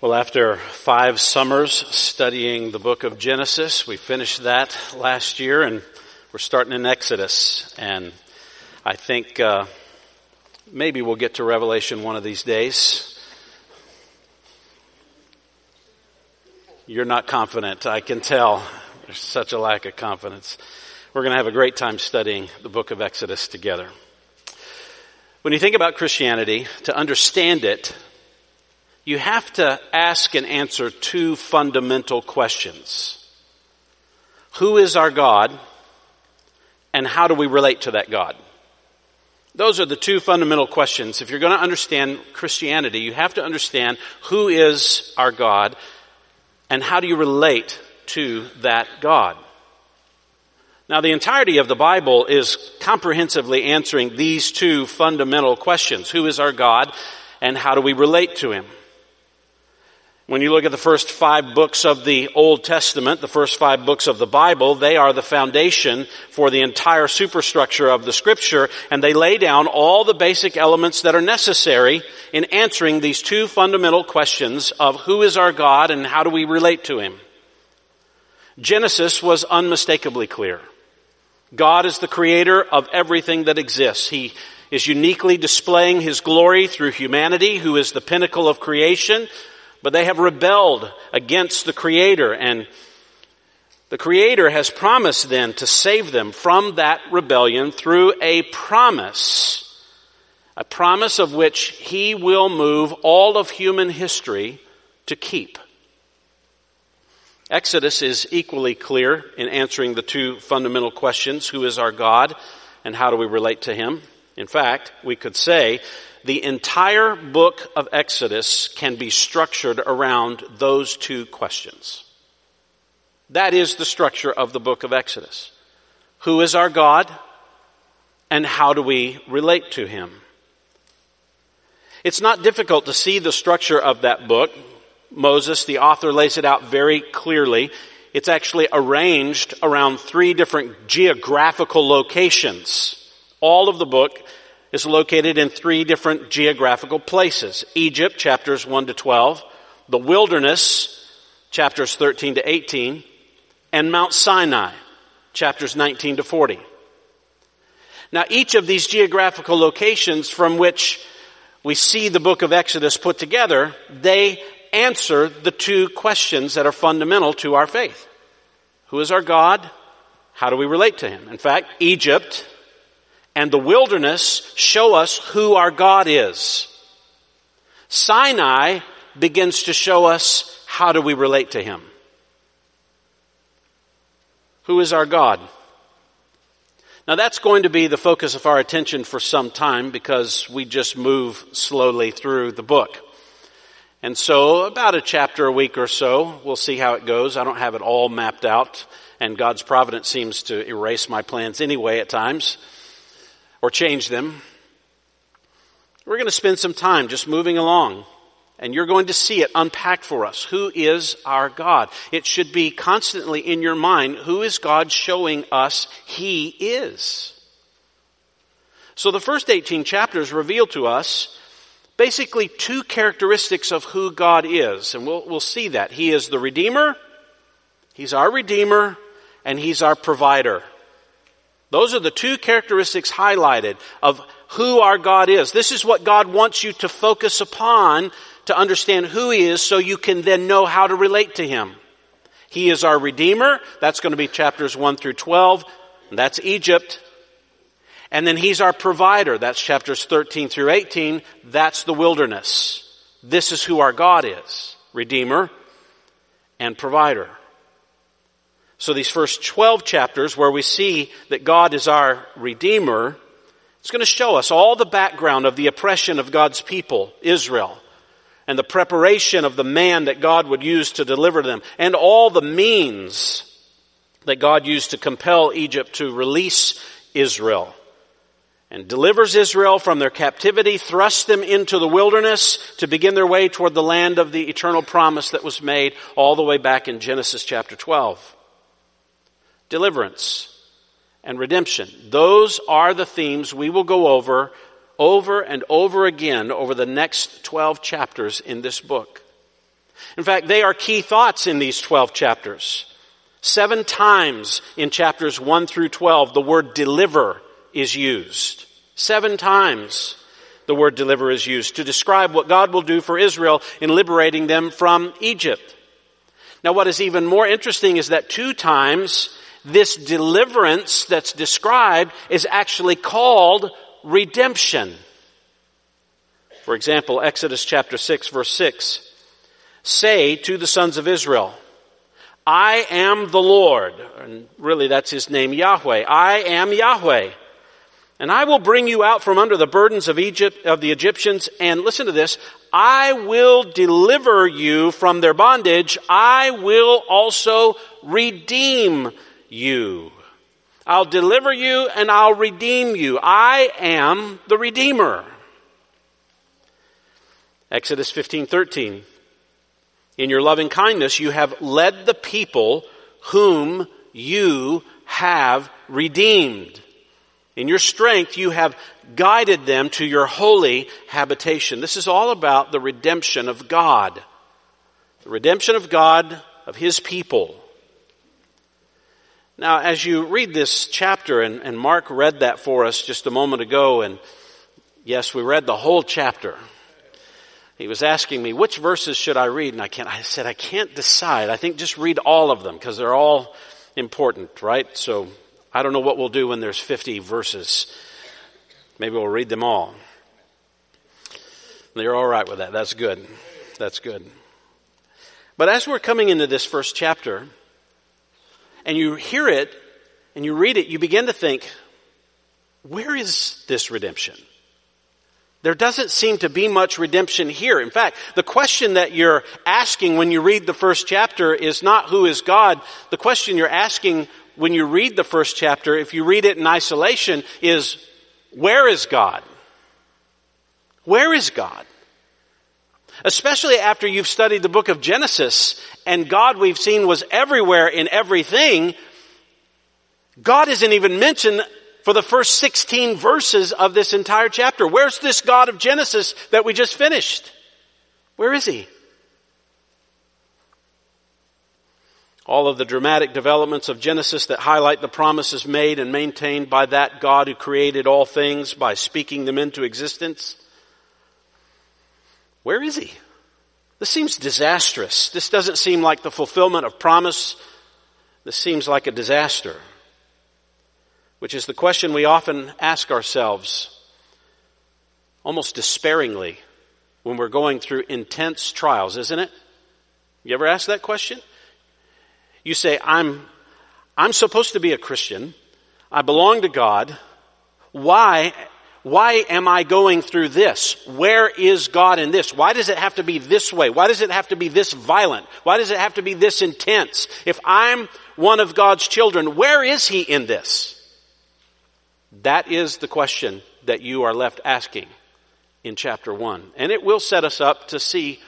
Well, after five summers studying the book of Genesis, we finished that last year and we're starting in Exodus. And I think uh, maybe we'll get to Revelation one of these days. You're not confident, I can tell. There's such a lack of confidence. We're going to have a great time studying the book of Exodus together. When you think about Christianity, to understand it, you have to ask and answer two fundamental questions. Who is our God? And how do we relate to that God? Those are the two fundamental questions. If you're going to understand Christianity, you have to understand who is our God and how do you relate to that God. Now, the entirety of the Bible is comprehensively answering these two fundamental questions. Who is our God and how do we relate to Him? When you look at the first five books of the Old Testament, the first five books of the Bible, they are the foundation for the entire superstructure of the scripture, and they lay down all the basic elements that are necessary in answering these two fundamental questions of who is our God and how do we relate to Him. Genesis was unmistakably clear. God is the creator of everything that exists. He is uniquely displaying His glory through humanity, who is the pinnacle of creation, but they have rebelled against the Creator and the Creator has promised then to save them from that rebellion through a promise. A promise of which He will move all of human history to keep. Exodus is equally clear in answering the two fundamental questions who is our God and how do we relate to Him? In fact, we could say the entire book of Exodus can be structured around those two questions. That is the structure of the book of Exodus. Who is our God and how do we relate to Him? It's not difficult to see the structure of that book. Moses, the author, lays it out very clearly. It's actually arranged around three different geographical locations. All of the book is located in three different geographical places. Egypt, chapters 1 to 12, the wilderness, chapters 13 to 18, and Mount Sinai, chapters 19 to 40. Now, each of these geographical locations from which we see the book of Exodus put together, they answer the two questions that are fundamental to our faith. Who is our God? How do we relate to Him? In fact, Egypt, and the wilderness show us who our God is. Sinai begins to show us how do we relate to Him. Who is our God? Now that's going to be the focus of our attention for some time because we just move slowly through the book. And so about a chapter a week or so, we'll see how it goes. I don't have it all mapped out and God's providence seems to erase my plans anyway at times or change them. We're going to spend some time just moving along and you're going to see it unpacked for us. Who is our God? It should be constantly in your mind. Who is God showing us He is? So the first 18 chapters reveal to us basically two characteristics of who God is. And we'll, we'll see that. He is the Redeemer. He's our Redeemer and He's our provider. Those are the two characteristics highlighted of who our God is. This is what God wants you to focus upon to understand who He is so you can then know how to relate to Him. He is our Redeemer. That's going to be chapters 1 through 12. That's Egypt. And then He's our provider. That's chapters 13 through 18. That's the wilderness. This is who our God is. Redeemer and provider. So these first 12 chapters where we see that God is our Redeemer, it's going to show us all the background of the oppression of God's people, Israel, and the preparation of the man that God would use to deliver them, and all the means that God used to compel Egypt to release Israel. And delivers Israel from their captivity, thrusts them into the wilderness to begin their way toward the land of the eternal promise that was made all the way back in Genesis chapter 12 deliverance, and redemption. Those are the themes we will go over over and over again over the next 12 chapters in this book. In fact, they are key thoughts in these 12 chapters. Seven times in chapters 1 through 12, the word deliver is used. Seven times the word deliver is used to describe what God will do for Israel in liberating them from Egypt. Now, what is even more interesting is that two times this deliverance that's described is actually called redemption. For example, Exodus chapter 6 verse 6. Say to the sons of Israel, I am the Lord. And really that's his name, Yahweh. I am Yahweh. And I will bring you out from under the burdens of Egypt, of the Egyptians, and listen to this, I will deliver you from their bondage. I will also redeem you. I'll deliver you and I'll redeem you. I am the Redeemer. Exodus 15, 13. In your loving kindness, you have led the people whom you have redeemed. In your strength, you have guided them to your holy habitation. This is all about the redemption of God. The redemption of God, of His people. Now, as you read this chapter, and, and Mark read that for us just a moment ago, and yes, we read the whole chapter. He was asking me, which verses should I read? And I can't, I said, I can't decide. I think just read all of them because they're all important, right? So I don't know what we'll do when there's 50 verses. Maybe we'll read them all. You're all right with that. That's good. That's good. But as we're coming into this first chapter, and you hear it and you read it, you begin to think, where is this redemption? There doesn't seem to be much redemption here. In fact, the question that you're asking when you read the first chapter is not who is God. The question you're asking when you read the first chapter, if you read it in isolation, is where is God? Where is God? Especially after you've studied the book of Genesis and God we've seen was everywhere in everything. God isn't even mentioned for the first 16 verses of this entire chapter. Where's this God of Genesis that we just finished? Where is he? All of the dramatic developments of Genesis that highlight the promises made and maintained by that God who created all things by speaking them into existence. Where is he? This seems disastrous. This doesn't seem like the fulfillment of promise. This seems like a disaster, which is the question we often ask ourselves almost despairingly when we're going through intense trials, isn't it? You ever ask that question? You say, I'm, I'm supposed to be a Christian. I belong to God. Why why am I going through this? Where is God in this? Why does it have to be this way? Why does it have to be this violent? Why does it have to be this intense? If I'm one of God's children, where is He in this? That is the question that you are left asking in chapter 1. And it will set us up to see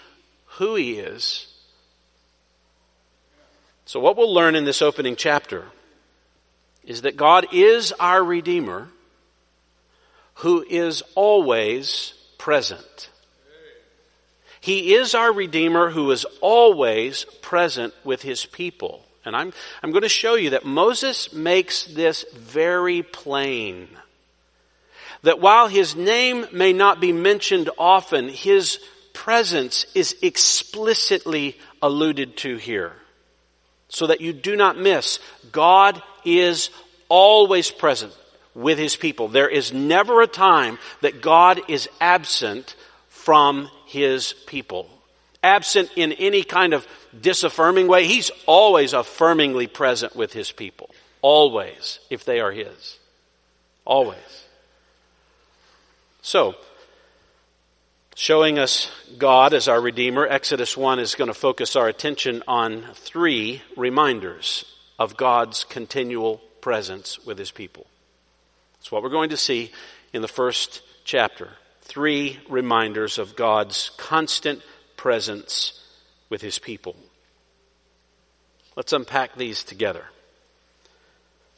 who He is. So, what we'll learn in this opening chapter is that God is our Redeemer who is always present. He is our Redeemer who is always present with His people. And I'm, I'm going to show you that Moses makes this very plain. That while His name may not be mentioned often, His presence is explicitly alluded to here. So that you do not miss, God is always present with his people. There is never a time that God is absent from his people. Absent in any kind of disaffirming way. He's always affirmingly present with his people. Always, if they are his. Always. So, showing us God as our Redeemer, Exodus 1 is going to focus our attention on three reminders of God's continual presence with his people. That's what we're going to see in the first chapter. Three reminders of God's constant presence with his people. Let's unpack these together.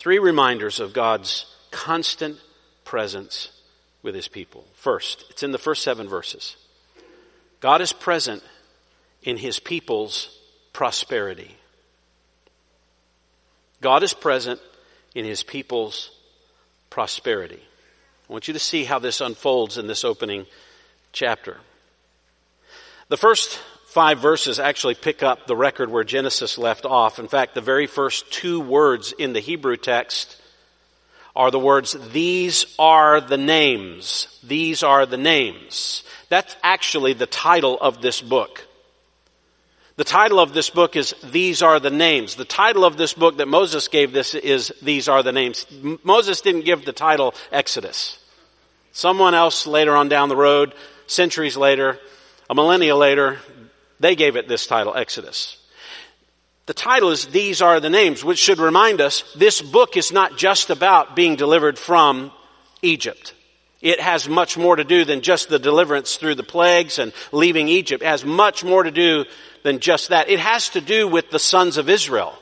Three reminders of God's constant presence with his people. First, it's in the first seven verses. God is present in his people's prosperity. God is present in his people's prosperity. I want you to see how this unfolds in this opening chapter. The first five verses actually pick up the record where Genesis left off. In fact, the very first two words in the Hebrew text are the words, these are the names. These are the names. That's actually the title of this book. The title of this book is These Are the Names. The title of this book that Moses gave this is These Are the Names. Moses didn't give the title Exodus. Someone else later on down the road, centuries later, a millennia later, they gave it this title, Exodus. The title is These Are the Names, which should remind us this book is not just about being delivered from Egypt. It has much more to do than just the deliverance through the plagues and leaving Egypt. It has much more to do than just that. It has to do with the sons of Israel.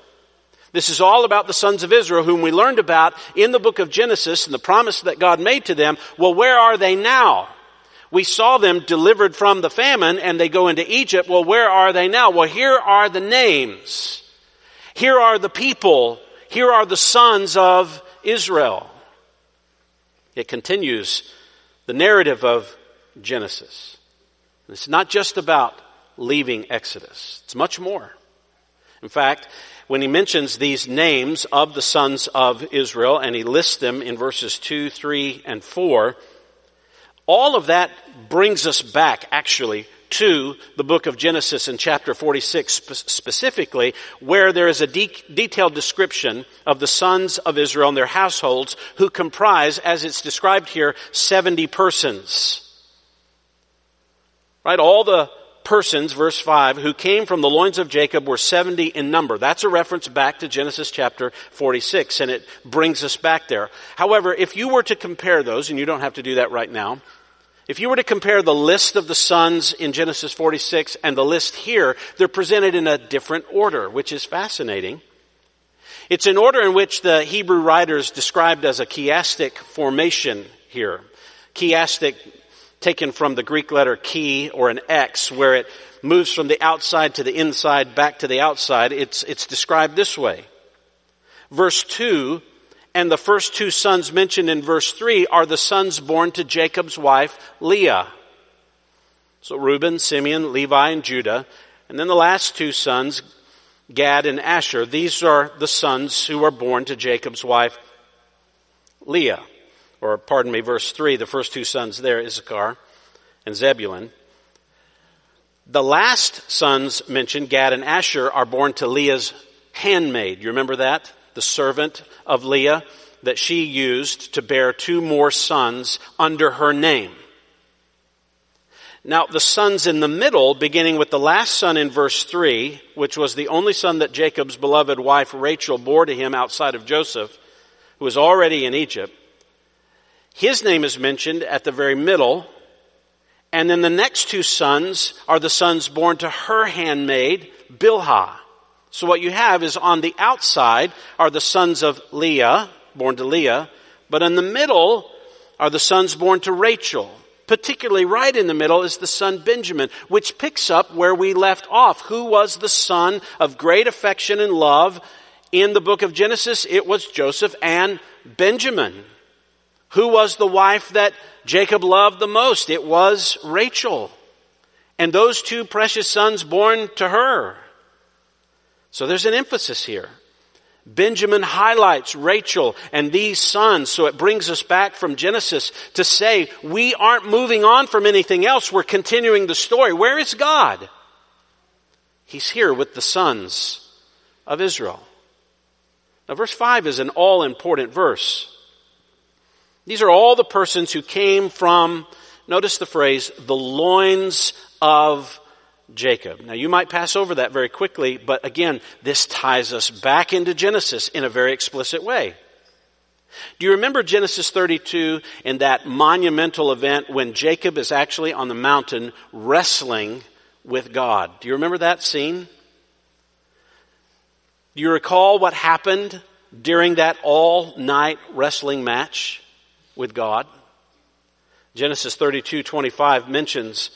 This is all about the sons of Israel whom we learned about in the book of Genesis and the promise that God made to them. Well, where are they now? We saw them delivered from the famine and they go into Egypt. Well, where are they now? Well, here are the names. Here are the people. Here are the sons of Israel. It continues the narrative of Genesis. It's not just about leaving Exodus. It's much more. In fact, when he mentions these names of the sons of Israel and he lists them in verses 2, 3, and 4, all of that brings us back actually to the book of Genesis in chapter 46 specifically, where there is a de- detailed description of the sons of Israel and their households who comprise, as it's described here, 70 persons. Right? All the persons, verse 5, who came from the loins of Jacob were 70 in number. That's a reference back to Genesis chapter 46, and it brings us back there. However, if you were to compare those, and you don't have to do that right now, if you were to compare the list of the sons in Genesis 46 and the list here, they're presented in a different order, which is fascinating. It's an order in which the Hebrew writers described as a chiastic formation here. Chiastic taken from the Greek letter chi or an X where it moves from the outside to the inside back to the outside. It's, it's described this way. Verse 2, and the first two sons mentioned in verse 3 are the sons born to Jacob's wife, Leah. So Reuben, Simeon, Levi, and Judah. And then the last two sons, Gad and Asher. These are the sons who are born to Jacob's wife, Leah or pardon me, verse 3, the first two sons there, Issachar and Zebulun. The last sons mentioned, Gad and Asher, are born to Leah's handmaid. You remember that? The servant of Leah that she used to bear two more sons under her name. Now, the sons in the middle, beginning with the last son in verse 3, which was the only son that Jacob's beloved wife Rachel bore to him outside of Joseph, who was already in Egypt, his name is mentioned at the very middle. And then the next two sons are the sons born to her handmaid, Bilhah. So what you have is on the outside are the sons of Leah, born to Leah, but in the middle are the sons born to Rachel. Particularly right in the middle is the son Benjamin, which picks up where we left off. Who was the son of great affection and love in the book of Genesis? It was Joseph and Benjamin. Who was the wife that Jacob loved the most? It was Rachel. And those two precious sons born to her. So there's an emphasis here. Benjamin highlights Rachel and these sons, so it brings us back from Genesis to say we aren't moving on from anything else. We're continuing the story. Where is God? He's here with the sons of Israel. Now, verse 5 is an all important verse. These are all the persons who came from, notice the phrase, the loins of Jacob. Now you might pass over that very quickly, but again, this ties us back into Genesis in a very explicit way. Do you remember Genesis 32 and that monumental event when Jacob is actually on the mountain wrestling with God? Do you remember that scene? Do you recall what happened during that all night wrestling match? With God. Genesis 32 25 mentions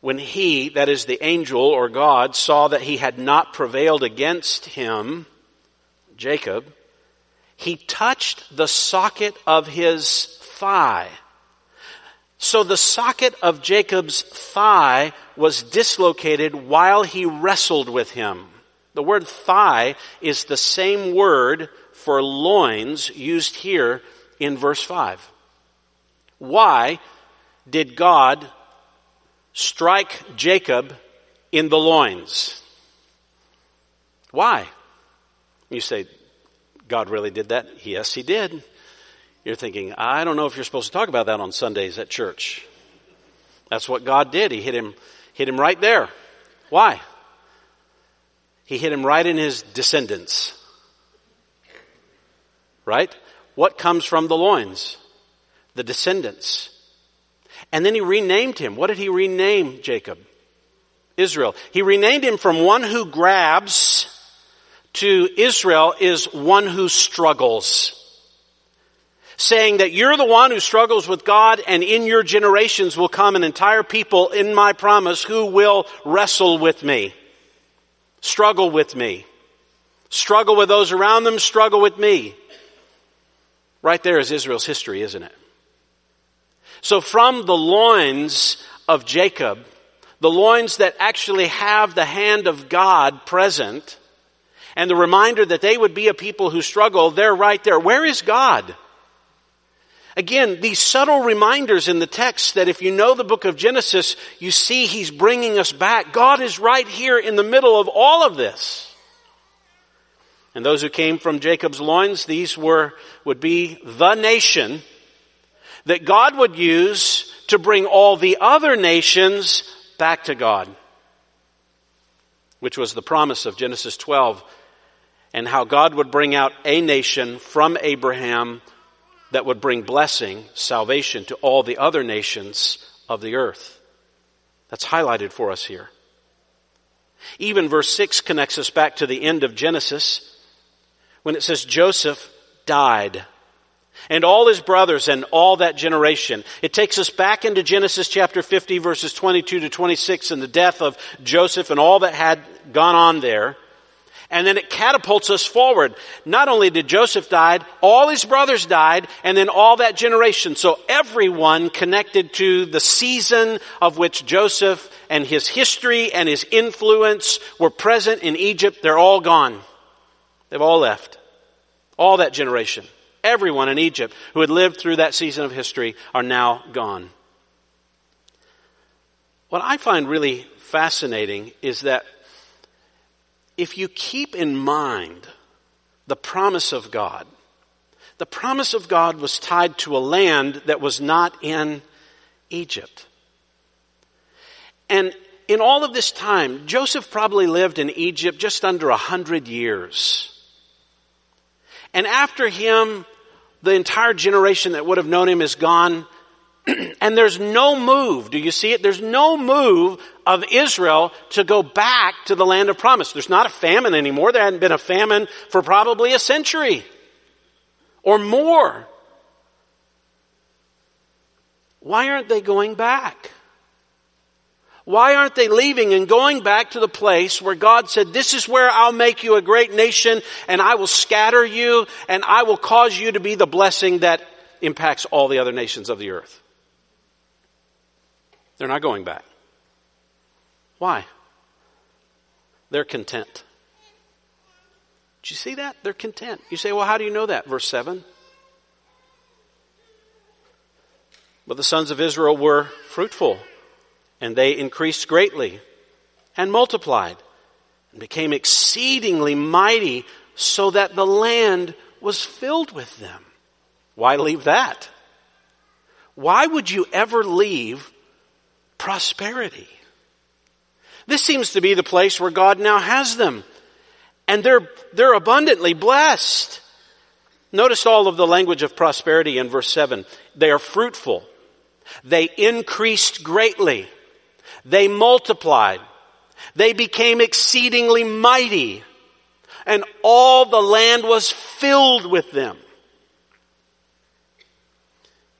when he, that is the angel or God, saw that he had not prevailed against him, Jacob, he touched the socket of his thigh. So the socket of Jacob's thigh was dislocated while he wrestled with him. The word thigh is the same word for loins used here in verse 5. Why did God strike Jacob in the loins? Why? You say, God really did that? Yes, he did. You're thinking, I don't know if you're supposed to talk about that on Sundays at church. That's what God did. He hit him, hit him right there. Why? He hit him right in his descendants right? What comes from the loins? The descendants. And then he renamed him. What did he rename Jacob? Israel. He renamed him from one who grabs to Israel is one who struggles. Saying that you're the one who struggles with God and in your generations will come an entire people in my promise who will wrestle with me. Struggle with me. Struggle with those around them, struggle with me. Right there is Israel's history, isn't it? So from the loins of Jacob, the loins that actually have the hand of God present, and the reminder that they would be a people who struggle, they're right there. Where is God? Again, these subtle reminders in the text that if you know the book of Genesis, you see he's bringing us back. God is right here in the middle of all of this. And those who came from Jacob's loins, these were, would be the nation that God would use to bring all the other nations back to God. Which was the promise of Genesis 12 and how God would bring out a nation from Abraham that would bring blessing, salvation to all the other nations of the earth. That's highlighted for us here. Even verse 6 connects us back to the end of Genesis when it says Joseph died and all his brothers and all that generation. It takes us back into Genesis chapter 50 verses 22 to 26 and the death of Joseph and all that had gone on there. And then it catapults us forward. Not only did Joseph die, all his brothers died, and then all that generation. So everyone connected to the season of which Joseph and his history and his influence were present in Egypt, they're all gone. They've all left. All that generation. Everyone in Egypt who had lived through that season of history are now gone. What I find really fascinating is that if you keep in mind the promise of God, the promise of God was tied to a land that was not in Egypt. And in all of this time, Joseph probably lived in Egypt just under a hundred years. And after him, the entire generation that would have known him is gone. and there's no move. Do you see it? There's no move of Israel to go back to the land of promise. There's not a famine anymore. There hadn't been a famine for probably a century or more. Why aren't they going back? Why aren't they leaving and going back to the place where God said, this is where I'll make you a great nation and I will scatter you and I will cause you to be the blessing that impacts all the other nations of the earth? They're not going back. Why? They're content. Did you see that? They're content. You say, well, how do you know that? Verse 7. But the sons of Israel were fruitful and they increased greatly and multiplied and became exceedingly mighty so that the land was filled with them. Why leave that? Why would you ever leave prosperity? This seems to be the place where God now has them. And they're, they're abundantly blessed. Notice all of the language of prosperity in verse 7. They are fruitful. They increased greatly. They multiplied. They became exceedingly mighty. And all the land was filled with them.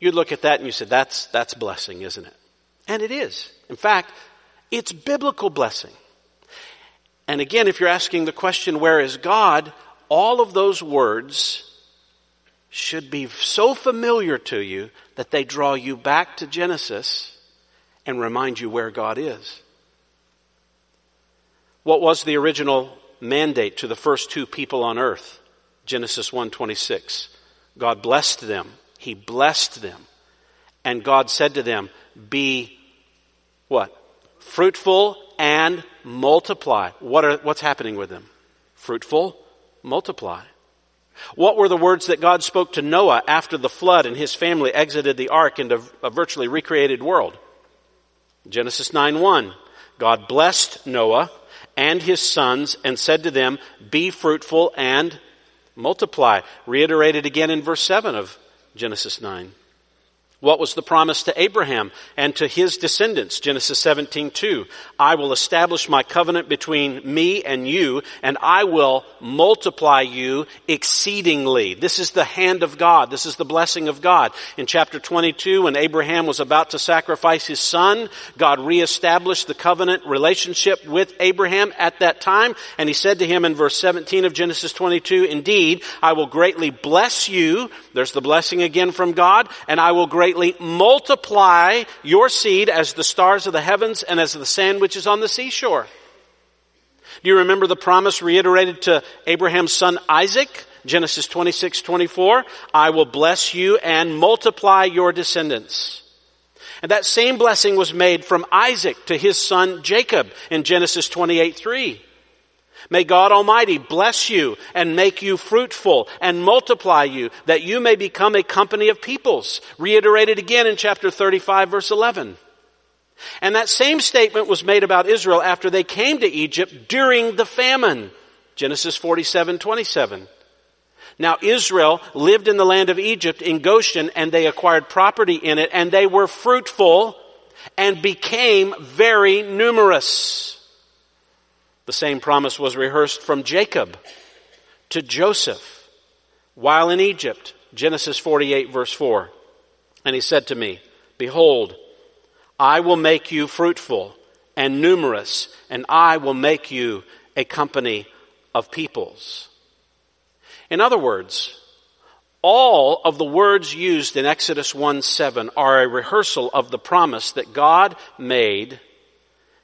You'd look at that and you say, that's, that's blessing, isn't it? And it is. In fact, It's biblical blessing. And again, if you're asking the question, where is God? All of those words should be so familiar to you that they draw you back to Genesis and remind you where God is. What was the original mandate to the first two people on earth? Genesis 1:26. God blessed them. He blessed them. And God said to them, "Be what? Fruitful and multiply." What are, what's happening with them? Fruitful, multiply. What were the words that God spoke to Noah after the flood and his family exited the ark into a virtually recreated world? Genesis 9 1. God blessed Noah and his sons and said to them, Be fruitful and multiply. Reiterated again in verse 7 of Genesis 9. What was the promise to Abraham and to his descendants? Genesis 17, 2. I will establish my covenant between me and you, and I will multiply you exceedingly. This is the hand of God. This is the blessing of God. In chapter 22, when Abraham was about to sacrifice his son, God reestablished the covenant relationship with Abraham at that time, and he said to him in verse 17 of Genesis 22, Indeed, I will greatly bless you. There's the blessing again from God, and I will greatly greatly multiply your seed as the stars of the heavens and as the sand which is on the seashore. Do you remember the promise reiterated to Abraham's son Isaac? Genesis 26, 24. I will bless you and multiply your descendants. And that same blessing was made from Isaac to his son Jacob in Genesis 28, 3. May God Almighty bless you and make you fruitful and multiply you that you may become a company of peoples. Reiterated again in chapter 35 verse 11. And that same statement was made about Israel after they came to Egypt during the famine. Genesis 47, 27. Now Israel lived in the land of Egypt in Goshen and they acquired property in it and they were fruitful and became very numerous. The same promise was rehearsed from Jacob to Joseph while in Egypt. Genesis 48 verse 4. And he said to me, Behold, I will make you fruitful and numerous, and I will make you a company of peoples. In other words, all of the words used in Exodus 1 7 are a rehearsal of the promise that God made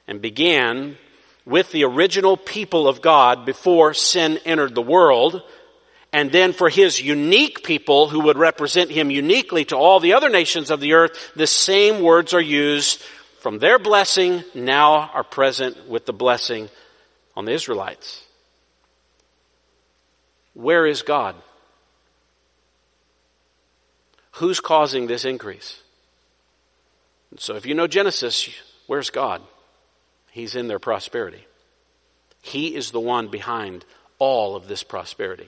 and began with the original people of God before sin entered the world, and then for his unique people who would represent him uniquely to all the other nations of the earth, the same words are used from their blessing now are present with the blessing on the Israelites. Where is God? Who's causing this increase? So if you know Genesis, where's God? He's in their prosperity. He is the one behind all of this prosperity.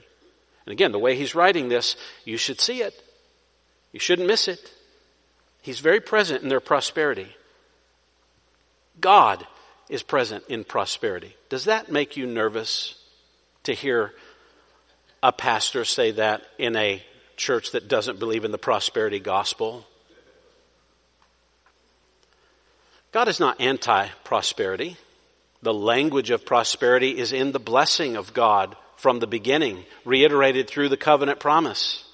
And again, the way he's writing this, you should see it. You shouldn't miss it. He's very present in their prosperity. God is present in prosperity. Does that make you nervous to hear a pastor say that in a church that doesn't believe in the prosperity gospel? God is not anti prosperity. The language of prosperity is in the blessing of God from the beginning, reiterated through the covenant promise.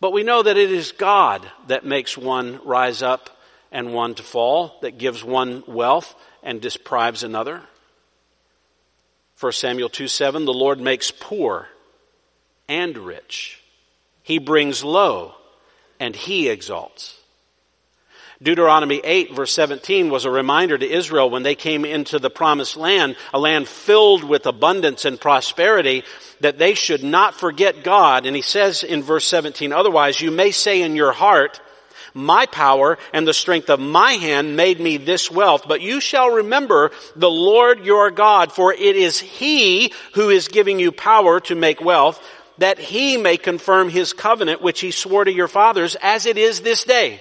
But we know that it is God that makes one rise up and one to fall, that gives one wealth and deprives another. 1 Samuel 2 7, the Lord makes poor and rich. He brings low and he exalts. Deuteronomy 8 verse 17 was a reminder to Israel when they came into the promised land, a land filled with abundance and prosperity, that they should not forget God. And he says in verse 17, otherwise you may say in your heart, my power and the strength of my hand made me this wealth, but you shall remember the Lord your God, for it is He who is giving you power to make wealth, that He may confirm His covenant which He swore to your fathers as it is this day.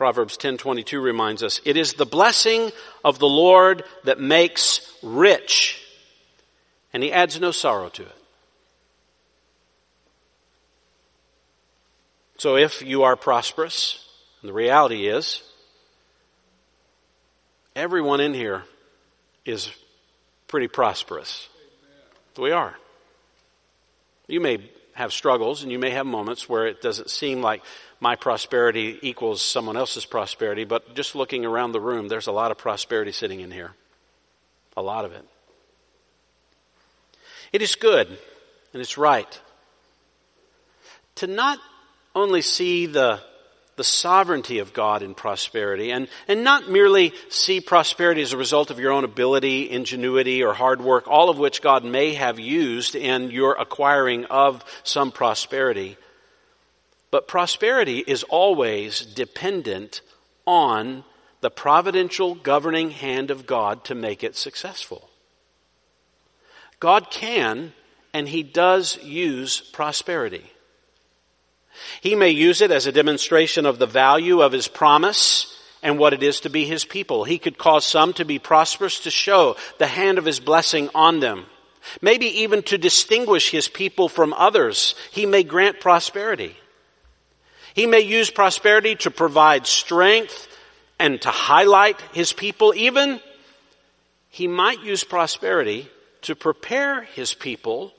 Proverbs 10:22 reminds us, "It is the blessing of the Lord that makes rich, and he adds no sorrow to it." So if you are prosperous, and the reality is everyone in here is pretty prosperous. We are. You may have struggles and you may have moments where it doesn't seem like my prosperity equals someone else's prosperity, but just looking around the room, there's a lot of prosperity sitting in here. A lot of it. It is good and it's right to not only see the the sovereignty of God in prosperity and, and not merely see prosperity as a result of your own ability, ingenuity, or hard work, all of which God may have used in your acquiring of some prosperity. But prosperity is always dependent on the providential governing hand of God to make it successful. God can and He does use prosperity. He may use it as a demonstration of the value of his promise and what it is to be his people. He could cause some to be prosperous to show the hand of his blessing on them. Maybe even to distinguish his people from others, he may grant prosperity. He may use prosperity to provide strength and to highlight his people. Even he might use prosperity to prepare his people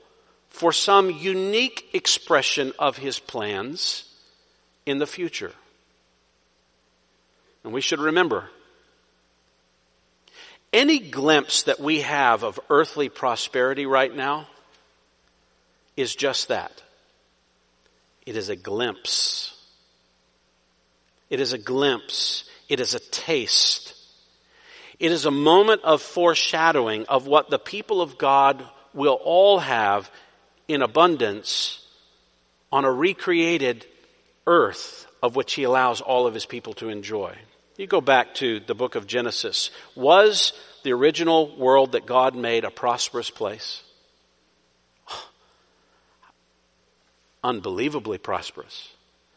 for some unique expression of his plans in the future. And we should remember any glimpse that we have of earthly prosperity right now is just that. It is a glimpse. It is a glimpse. It is a taste. It is a moment of foreshadowing of what the people of God will all have in abundance on a recreated earth of which he allows all of his people to enjoy. You go back to the book of Genesis. Was the original world that God made a prosperous place? Unbelievably prosperous.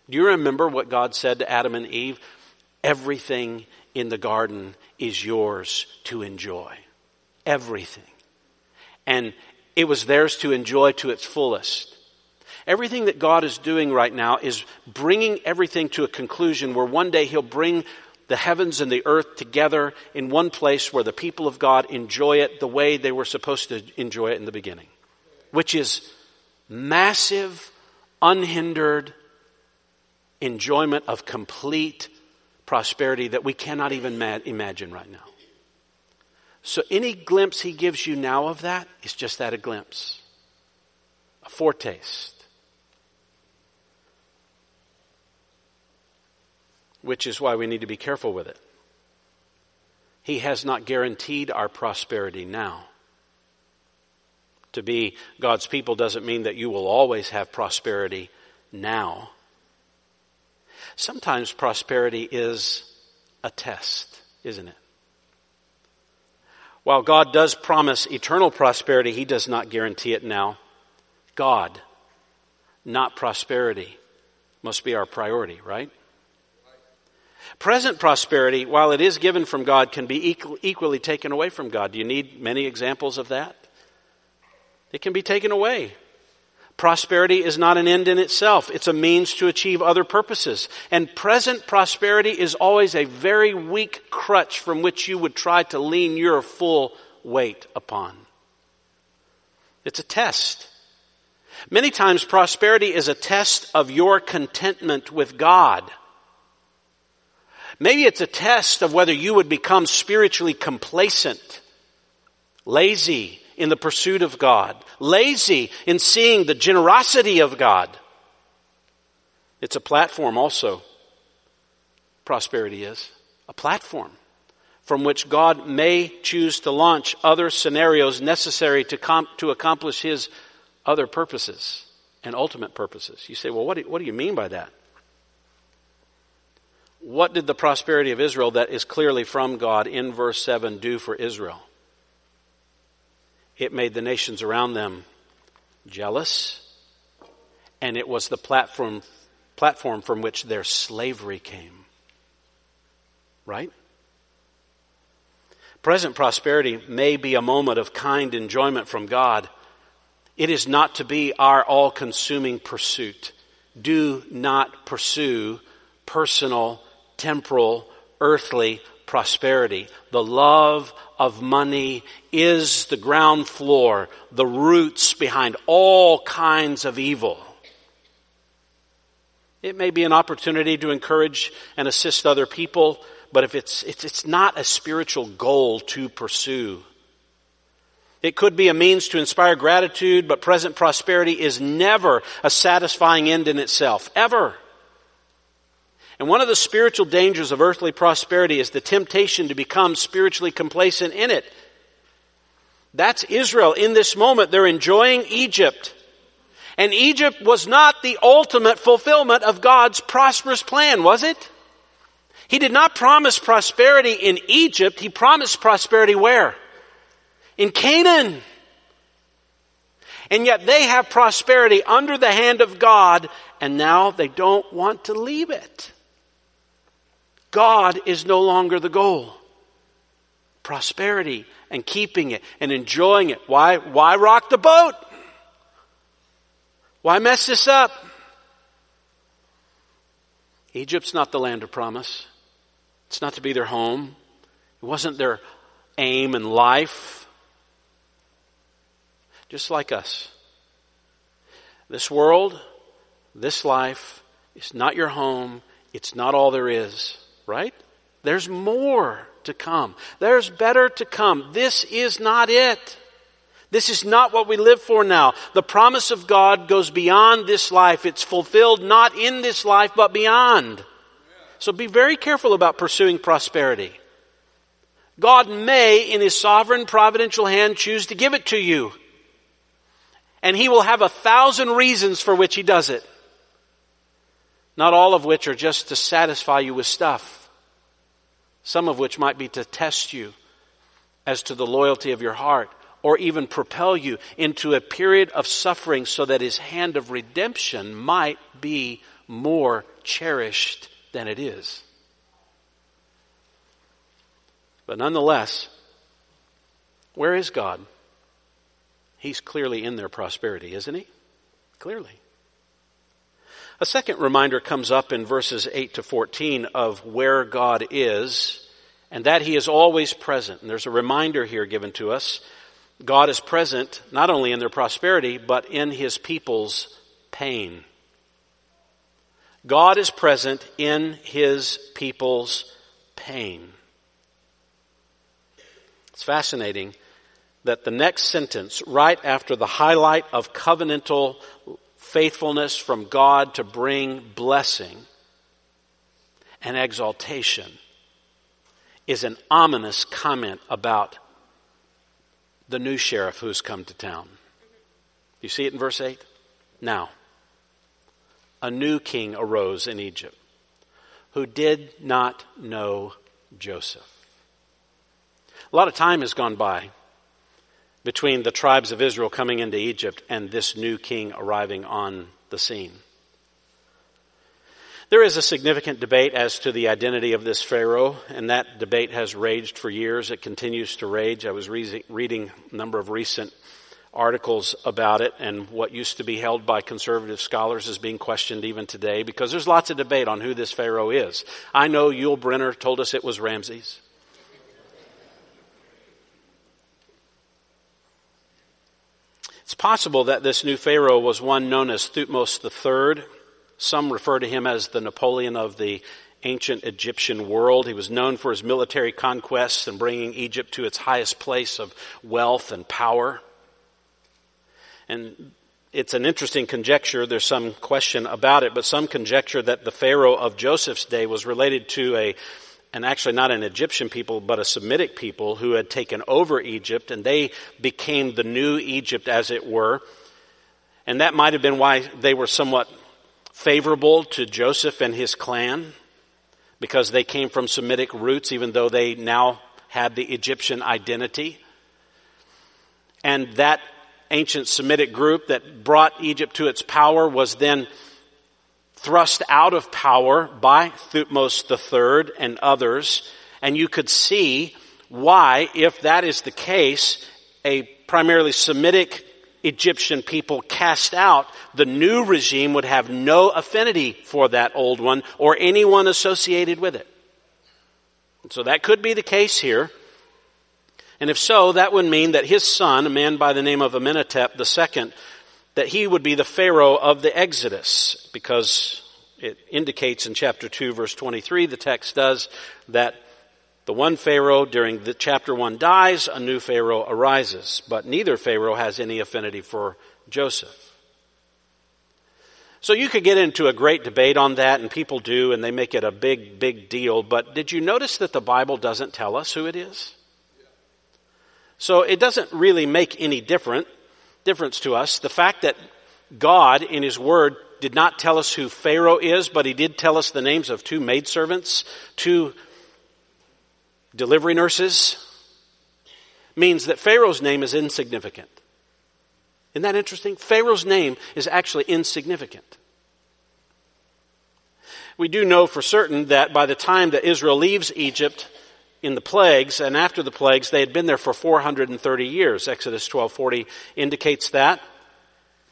Do you remember what God said to Adam and Eve? Everything in the garden is yours to enjoy. Everything. And it was theirs to enjoy to its fullest. Everything that God is doing right now is bringing everything to a conclusion where one day He'll bring the heavens and the earth together in one place where the people of God enjoy it the way they were supposed to enjoy it in the beginning, which is massive, unhindered enjoyment of complete prosperity that we cannot even imagine right now. So any glimpse he gives you now of that is just that a glimpse, a foretaste. Which is why we need to be careful with it. He has not guaranteed our prosperity now. To be God's people doesn't mean that you will always have prosperity now. Sometimes prosperity is a test, isn't it? While God does promise eternal prosperity, He does not guarantee it now. God, not prosperity, must be our priority, right? Present prosperity, while it is given from God, can be equally taken away from God. Do you need many examples of that? It can be taken away. Prosperity is not an end in itself. It's a means to achieve other purposes. And present prosperity is always a very weak crutch from which you would try to lean your full weight upon. It's a test. Many times prosperity is a test of your contentment with God. Maybe it's a test of whether you would become spiritually complacent, lazy, in the pursuit of God, lazy in seeing the generosity of God. It's a platform also. Prosperity is a platform from which God may choose to launch other scenarios necessary to, comp- to accomplish His other purposes and ultimate purposes. You say, well, what do, what do you mean by that? What did the prosperity of Israel that is clearly from God in verse 7 do for Israel? It made the nations around them jealous, and it was the platform, platform from which their slavery came. Right? Present prosperity may be a moment of kind enjoyment from God. It is not to be our all consuming pursuit. Do not pursue personal, temporal, earthly prosperity. The love of money is the ground floor, the roots behind all kinds of evil. It may be an opportunity to encourage and assist other people, but if it's, it's, it's not a spiritual goal to pursue. It could be a means to inspire gratitude, but present prosperity is never a satisfying end in itself. Ever. And one of the spiritual dangers of earthly prosperity is the temptation to become spiritually complacent in it. That's Israel. In this moment, they're enjoying Egypt. And Egypt was not the ultimate fulfillment of God's prosperous plan, was it? He did not promise prosperity in Egypt. He promised prosperity where? In Canaan. And yet they have prosperity under the hand of God, and now they don't want to leave it. God is no longer the goal. Prosperity and keeping it and enjoying it. Why, why rock the boat? Why mess this up? Egypt's not the land of promise. It's not to be their home. It wasn't their aim in life. Just like us. This world, this life, is not your home. It's not all there is right? There's more to come. There's better to come. This is not it. This is not what we live for now. The promise of God goes beyond this life. It's fulfilled not in this life, but beyond. So be very careful about pursuing prosperity. God may, in His sovereign providential hand, choose to give it to you. And He will have a thousand reasons for which He does it. Not all of which are just to satisfy you with stuff. Some of which might be to test you as to the loyalty of your heart or even propel you into a period of suffering so that his hand of redemption might be more cherished than it is. But nonetheless, where is God? He's clearly in their prosperity, isn't he? Clearly. A second reminder comes up in verses 8 to 14 of where God is, and that He is always present. And there's a reminder here given to us. God is present not only in their prosperity, but in His people's pain. God is present in His people's pain. It's fascinating that the next sentence, right after the highlight of covenantal faithfulness from God to bring blessing and exaltation is an ominous comment about the new sheriff who's come to town. You see it in verse 8? Now, a new king arose in Egypt who did not know Joseph. A lot of time has gone by between the tribes of Israel coming into Egypt and this new king arriving on the scene. There is a significant debate as to the identity of this Pharaoh, and that debate has raged for years. It continues to rage. I was re- reading a number of recent articles about it, and what used to be held by conservative scholars is being questioned even today because there's lots of debate on who this Pharaoh is. I know Yul Brynner told us it was Ramses. It's possible that this new Pharaoh was one known as Thutmose III. Some refer to him as the Napoleon of the ancient Egyptian world. He was known for his military conquests and bringing Egypt to its highest place of wealth and power. And it's an interesting conjecture. There's some question about it, but some conjecture that the Pharaoh of Joseph's day was related to a and actually not an Egyptian people, but a Semitic people who had taken over Egypt, and they became the new Egypt, as it were. And that might have been why they were somewhat favorable to Joseph and his clan, because they came from Semitic roots, even though they now had the Egyptian identity. And that ancient Semitic group that brought Egypt to its power was then thrust out of power by Thutmose III and others, and you could see why, if that is the case, a primarily Semitic Egyptian people cast out, the new regime would have no affinity for that old one or anyone associated with it. So that could be the case here. And if so, that would mean that his son, a man by the name of Amenhotep II, that he would be the Pharaoh of the Exodus, because it indicates in chapter 2 verse 23, the text does, that the one Pharaoh during the chapter 1 dies, a new Pharaoh arises, but neither Pharaoh has any affinity for Joseph. So you could get into a great debate on that, and people do, and they make it a big, big deal, but did you notice that the Bible doesn't tell us who it is? So it doesn't really make any different, difference to us. The fact that God in His Word did not tell us who Pharaoh is, but He did tell us the names of two maidservants, two delivery nurses, means that Pharaoh's name is insignificant. Isn't that interesting? Pharaoh's name is actually insignificant. We do know for certain that by the time that Israel leaves Egypt, in the plagues and after the plagues they had been there for 430 years. Exodus 12:40 indicates that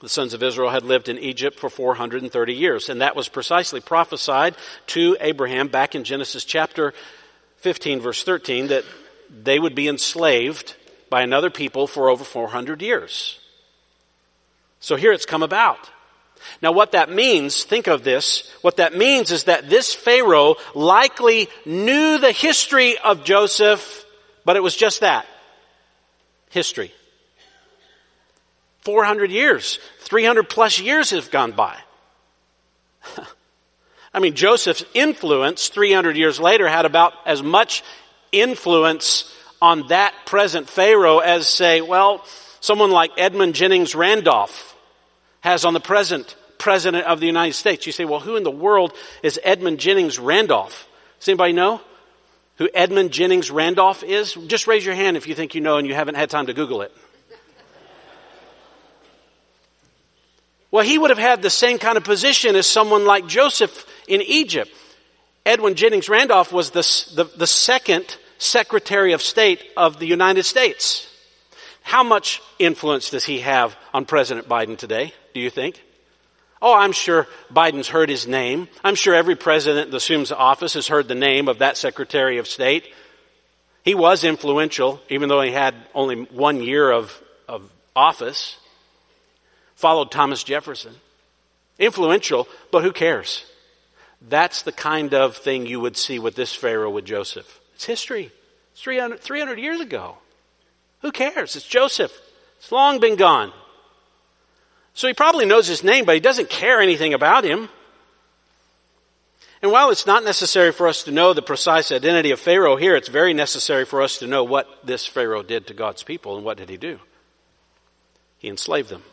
the sons of Israel had lived in Egypt for 430 years. And that was precisely prophesied to Abraham back in Genesis chapter 15 verse 13 that they would be enslaved by another people for over 400 years. So here it's come about now what that means, think of this, what that means is that this Pharaoh likely knew the history of Joseph, but it was just that. History. 400 years, 300 plus years have gone by. I mean, Joseph's influence 300 years later had about as much influence on that present Pharaoh as say, well, someone like Edmund Jennings Randolph has on the present President of the United States. You say, well, who in the world is Edmund Jennings Randolph? Does anybody know who Edmund Jennings Randolph is? Just raise your hand if you think you know and you haven't had time to Google it. Well, he would have had the same kind of position as someone like Joseph in Egypt. Edwin Jennings Randolph was the, the, the second Secretary of State of the United States. How much influence does he have on President Biden today, do you think? Oh, I'm sure Biden's heard his name. I'm sure every president that assumes office has heard the name of that Secretary of State. He was influential, even though he had only one year of, of office. Followed Thomas Jefferson. Influential, but who cares? That's the kind of thing you would see with this Pharaoh with Joseph. It's history. It's 300, 300 years ago. Who cares? It's Joseph. It's long been gone. So he probably knows his name, but he doesn't care anything about him. And while it's not necessary for us to know the precise identity of Pharaoh here, it's very necessary for us to know what this Pharaoh did to God's people. And what did he do? He enslaved them.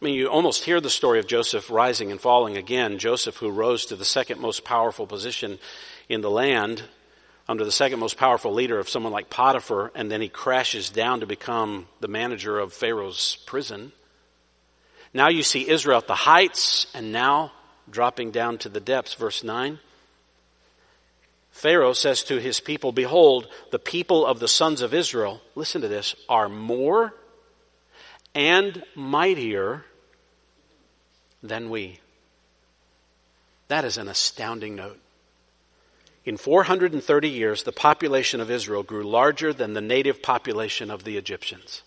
I mean, you almost hear the story of Joseph rising and falling again. Joseph, who rose to the second most powerful position in the land, under the second most powerful leader of someone like Potiphar, and then he crashes down to become the manager of Pharaoh's prison. Now you see Israel at the heights and now dropping down to the depths. Verse 9. Pharaoh says to his people, Behold, the people of the sons of Israel, listen to this, are more and mightier than we. That is an astounding note. In 430 years, the population of Israel grew larger than the native population of the Egyptians.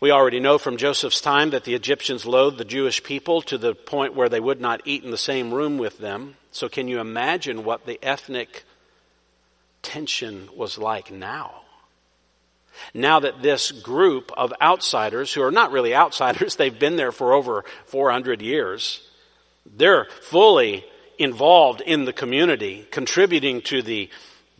We already know from Joseph's time that the Egyptians loathed the Jewish people to the point where they would not eat in the same room with them. So can you imagine what the ethnic tension was like now? Now that this group of outsiders, who are not really outsiders, they've been there for over 400 years, they're fully involved in the community, contributing to the,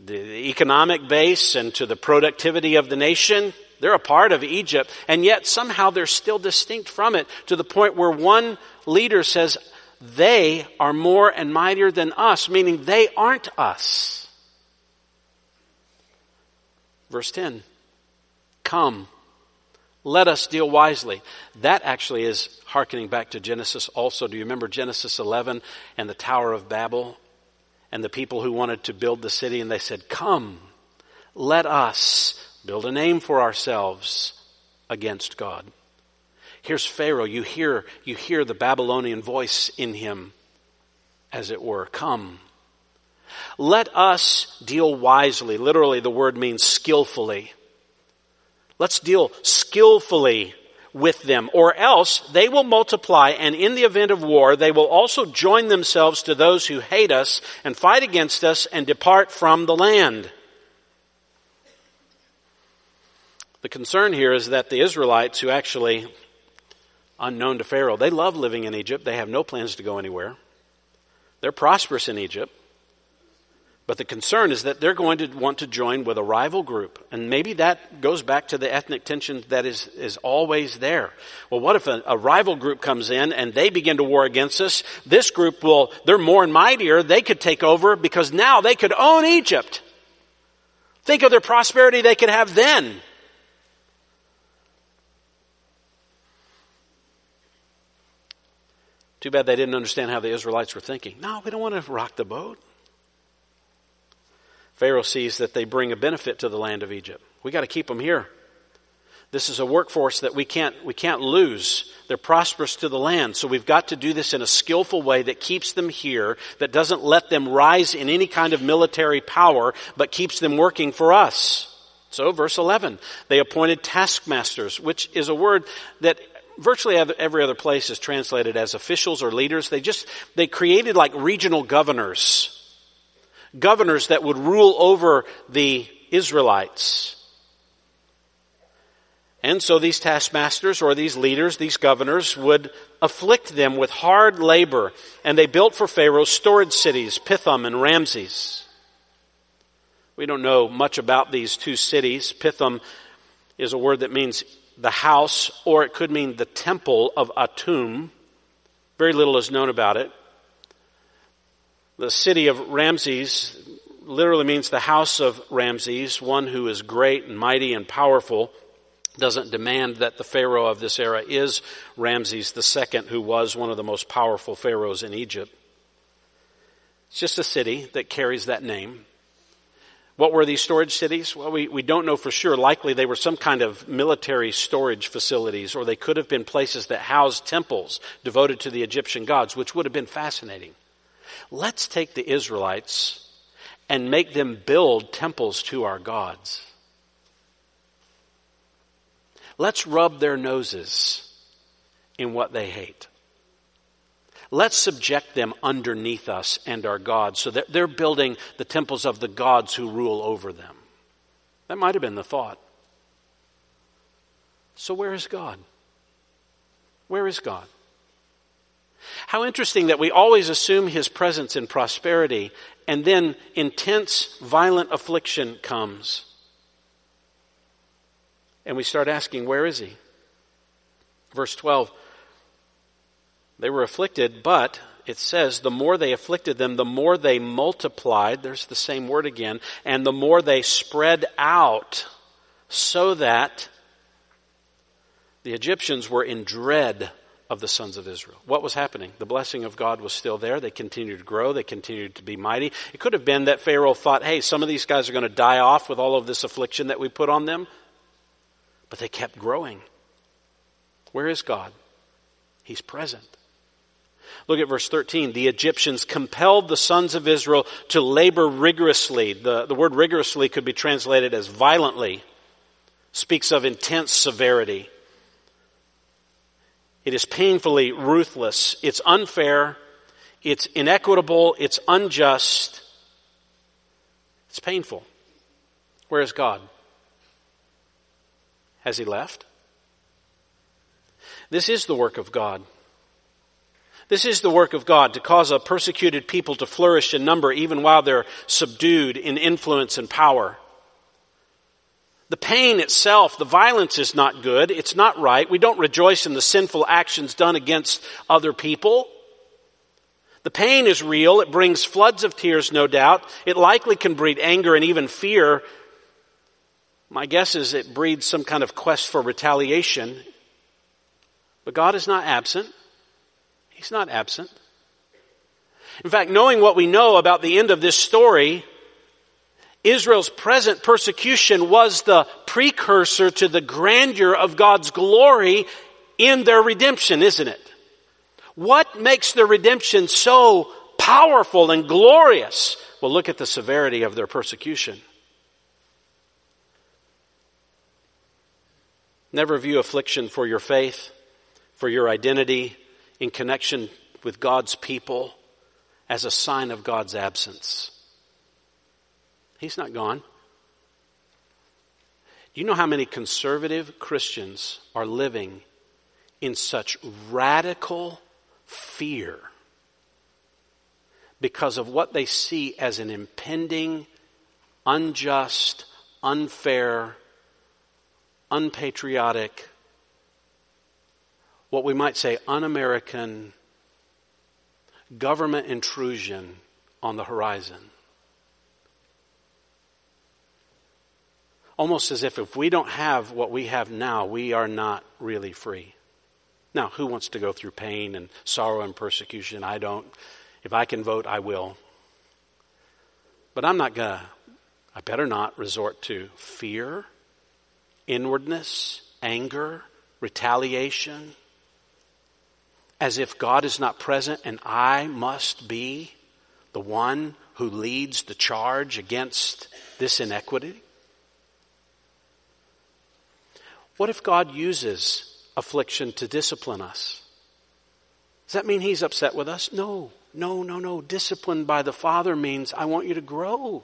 the economic base and to the productivity of the nation. They're a part of Egypt, and yet somehow they're still distinct from it to the point where one leader says, they are more and mightier than us, meaning they aren't us. Verse 10 Come, let us deal wisely. That actually is hearkening back to Genesis also. Do you remember Genesis 11 and the Tower of Babel? And the people who wanted to build the city and they said, come, let us build a name for ourselves against God. Here's Pharaoh. You hear, you hear the Babylonian voice in him, as it were. Come, Let us deal wisely. Literally, the word means skillfully. Let's deal skillfully with them, or else they will multiply, and in the event of war, they will also join themselves to those who hate us and fight against us and depart from the land. The concern here is that the Israelites, who actually, unknown to Pharaoh, they love living in Egypt. They have no plans to go anywhere. They're prosperous in Egypt. But the concern is that they're going to want to join with a rival group. And maybe that goes back to the ethnic tension that is, is always there. Well, what if a, a, rival group comes in and they begin to war against us? This group will, they're more and mightier. They could take over because now they could own Egypt. Think of their prosperity they could have then. Too bad they didn't understand how the Israelites were thinking. No, we don't want to rock the boat. Pharaoh sees that they bring a benefit to the land of Egypt. We got to keep them here. This is a workforce that we can't, we can't lose. They're prosperous to the land. So we've got to do this in a skillful way that keeps them here, that doesn't let them rise in any kind of military power, but keeps them working for us. So verse 11, they appointed taskmasters, which is a word that virtually every other place is translated as officials or leaders. They just, they created like regional governors governors that would rule over the Israelites. And so these taskmasters or these leaders, these governors would afflict them with hard labor. And they built for Pharaoh storage cities, Pithom and Ramses. We don't know much about these two cities. Pithom is a word that means the house, or it could mean the temple of Atum. Very little is known about it. The city of Ramses literally means the house of Ramses, one who is great and mighty and powerful. Doesn't demand that the Pharaoh of this era is Ramses II, who was one of the most powerful pharaohs in Egypt. It's just a city that carries that name. What were these storage cities? Well, we, we don't know for sure. Likely they were some kind of military storage facilities, or they could have been places that housed temples devoted to the Egyptian gods, which would have been fascinating. Let's take the Israelites and make them build temples to our gods. Let's rub their noses in what they hate. Let's subject them underneath us and our gods so that they're building the temples of the gods who rule over them. That might have been the thought. So, where is God? Where is God? How interesting that we always assume his presence in prosperity and then intense, violent affliction comes. And we start asking, where is he? Verse 12. They were afflicted, but it says, the more they afflicted them, the more they multiplied. There's the same word again. And the more they spread out, so that the Egyptians were in dread of the sons of Israel. What was happening? The blessing of God was still there. They continued to grow. They continued to be mighty. It could have been that Pharaoh thought, hey, some of these guys are going to die off with all of this affliction that we put on them. But they kept growing. Where is God? He's present. Look at verse 13. The Egyptians compelled the sons of Israel to labor rigorously. The, the word rigorously could be translated as violently. Speaks of intense severity. It is painfully ruthless. It's unfair. It's inequitable. It's unjust. It's painful. Where is God? Has he left? This is the work of God. This is the work of God to cause a persecuted people to flourish in number even while they're subdued in influence and power. The pain itself, the violence is not good. It's not right. We don't rejoice in the sinful actions done against other people. The pain is real. It brings floods of tears, no doubt. It likely can breed anger and even fear. My guess is it breeds some kind of quest for retaliation. But God is not absent. He's not absent. In fact, knowing what we know about the end of this story, Israel's present persecution was the precursor to the grandeur of God's glory in their redemption, isn't it? What makes their redemption so powerful and glorious. Well, look at the severity of their persecution. Never view affliction for your faith, for your identity, in connection with God's people, as a sign of God's absence. He's not gone. Do you know how many conservative Christians are living in such radical fear because of what they see as an impending, unjust, unfair, unpatriotic, what we might say un American government intrusion on the horizon. Almost as if if we don't have what we have now, we are not really free. Now, who wants to go through pain and sorrow and persecution? I don't. If I can vote, I will. But I'm not going to, I better not resort to fear, inwardness, anger, retaliation, as if God is not present and I must be the one who leads the charge against this inequity? What if God uses affliction to discipline us? Does that mean He's upset with us? No, no, no, no. Discipline by the Father means I want you to grow.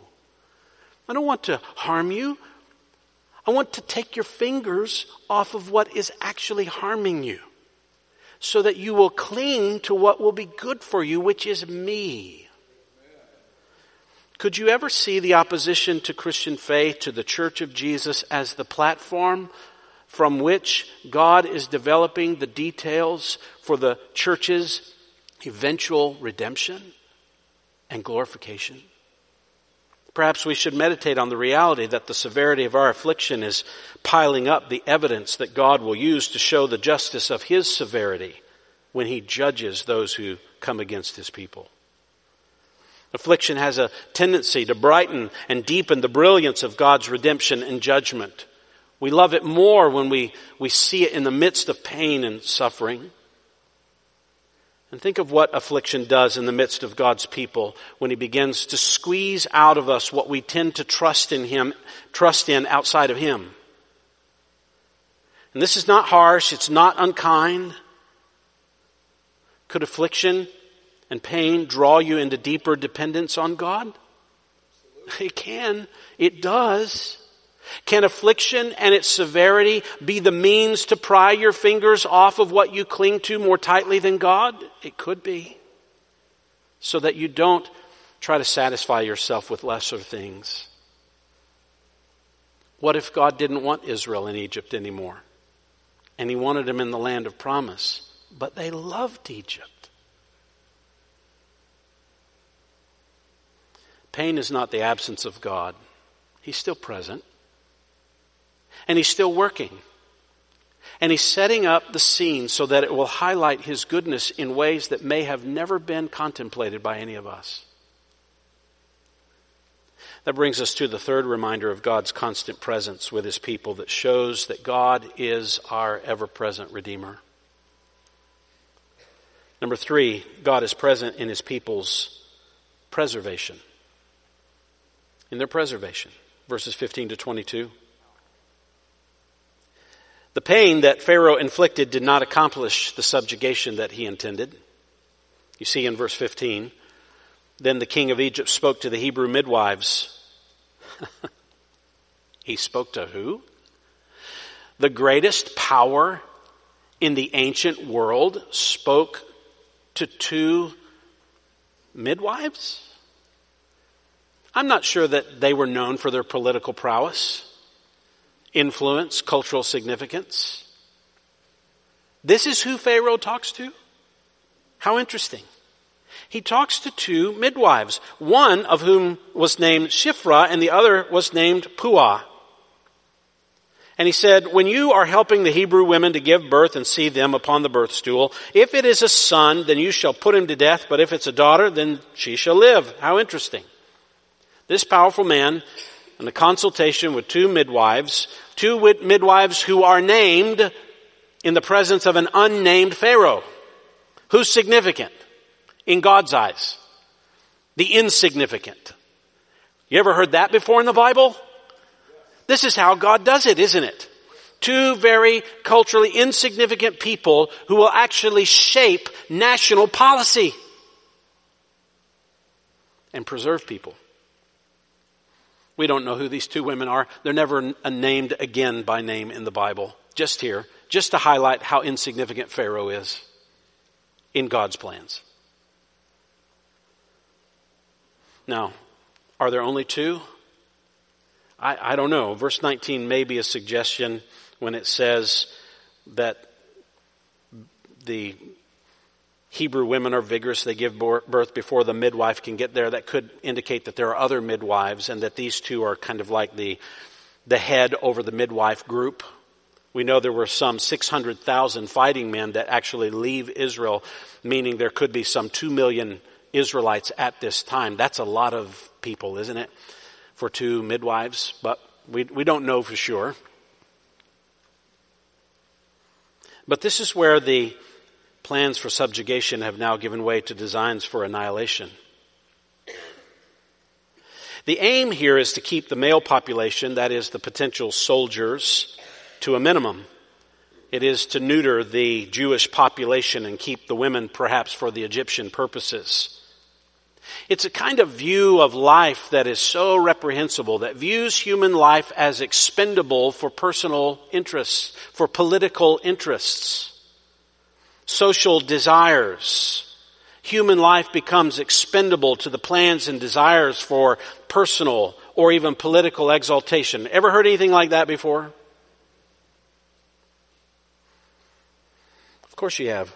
I don't want to harm you. I want to take your fingers off of what is actually harming you so that you will cling to what will be good for you, which is me. Could you ever see the opposition to Christian faith, to the Church of Jesus, as the platform from which God is developing the details for the church's eventual redemption and glorification? Perhaps we should meditate on the reality that the severity of our affliction is piling up the evidence that God will use to show the justice of His severity when He judges those who come against His people. Affliction has a tendency to brighten and deepen the brilliance of God's redemption and judgment. We love it more when we, we see it in the midst of pain and suffering. And think of what affliction does in the midst of God's people when He begins to squeeze out of us what we tend to trust in Him, trust in outside of Him. And this is not harsh, it's not unkind. Could affliction and pain draw you into deeper dependence on God? It can. It does. Can affliction and its severity be the means to pry your fingers off of what you cling to more tightly than God? It could be. So that you don't try to satisfy yourself with lesser things. What if God didn't want Israel in Egypt anymore? And he wanted them in the land of promise, but they loved Egypt. Pain is not the absence of God. He's still present. And he's still working. And he's setting up the scene so that it will highlight his goodness in ways that may have never been contemplated by any of us. That brings us to the third reminder of God's constant presence with his people that shows that God is our ever present Redeemer. Number three, God is present in his people's preservation. In their preservation. Verses 15 to 22. The pain that Pharaoh inflicted did not accomplish the subjugation that he intended. You see in verse 15, then the king of Egypt spoke to the Hebrew midwives. he spoke to who? The greatest power in the ancient world spoke to two midwives? I'm not sure that they were known for their political prowess influence, cultural significance. This is who Pharaoh talks to? How interesting. He talks to two midwives, one of whom was named Shiphrah and the other was named Puah. And he said, when you are helping the Hebrew women to give birth and see them upon the birth stool, if it is a son, then you shall put him to death, but if it's a daughter, then she shall live. How interesting. This powerful man, in a consultation with two midwives, two midwives who are named in the presence of an unnamed Pharaoh. Who's significant in God's eyes? the insignificant. You ever heard that before in the Bible? This is how God does it, isn't it? Two very culturally insignificant people who will actually shape national policy and preserve people. We don't know who these two women are. They're never uh, named again by name in the Bible. Just here, just to highlight how insignificant Pharaoh is in God's plans. Now, are there only two? I, I don't know. Verse 19 may be a suggestion when it says that the Hebrew women are vigorous. They give birth before the midwife can get there. That could indicate that there are other midwives and that these two are kind of like the, the head over the midwife group. We know there were some 600,000 fighting men that actually leave Israel, meaning there could be some 2 million Israelites at this time. That's a lot of people, isn't it? For two midwives, but we, we don't know for sure. But this is where the plans for subjugation have now given way to designs for annihilation. The aim here is to keep the male population, that is the potential soldiers, to a minimum. It is to neuter the Jewish population and keep the women perhaps for the Egyptian purposes. It's a kind of view of life that is so reprehensible, that views human life as expendable for personal interests, for political interests, social desires. Human life becomes expendable to the plans and desires for personal or even political exaltation. Ever heard anything like that before? Of course you have.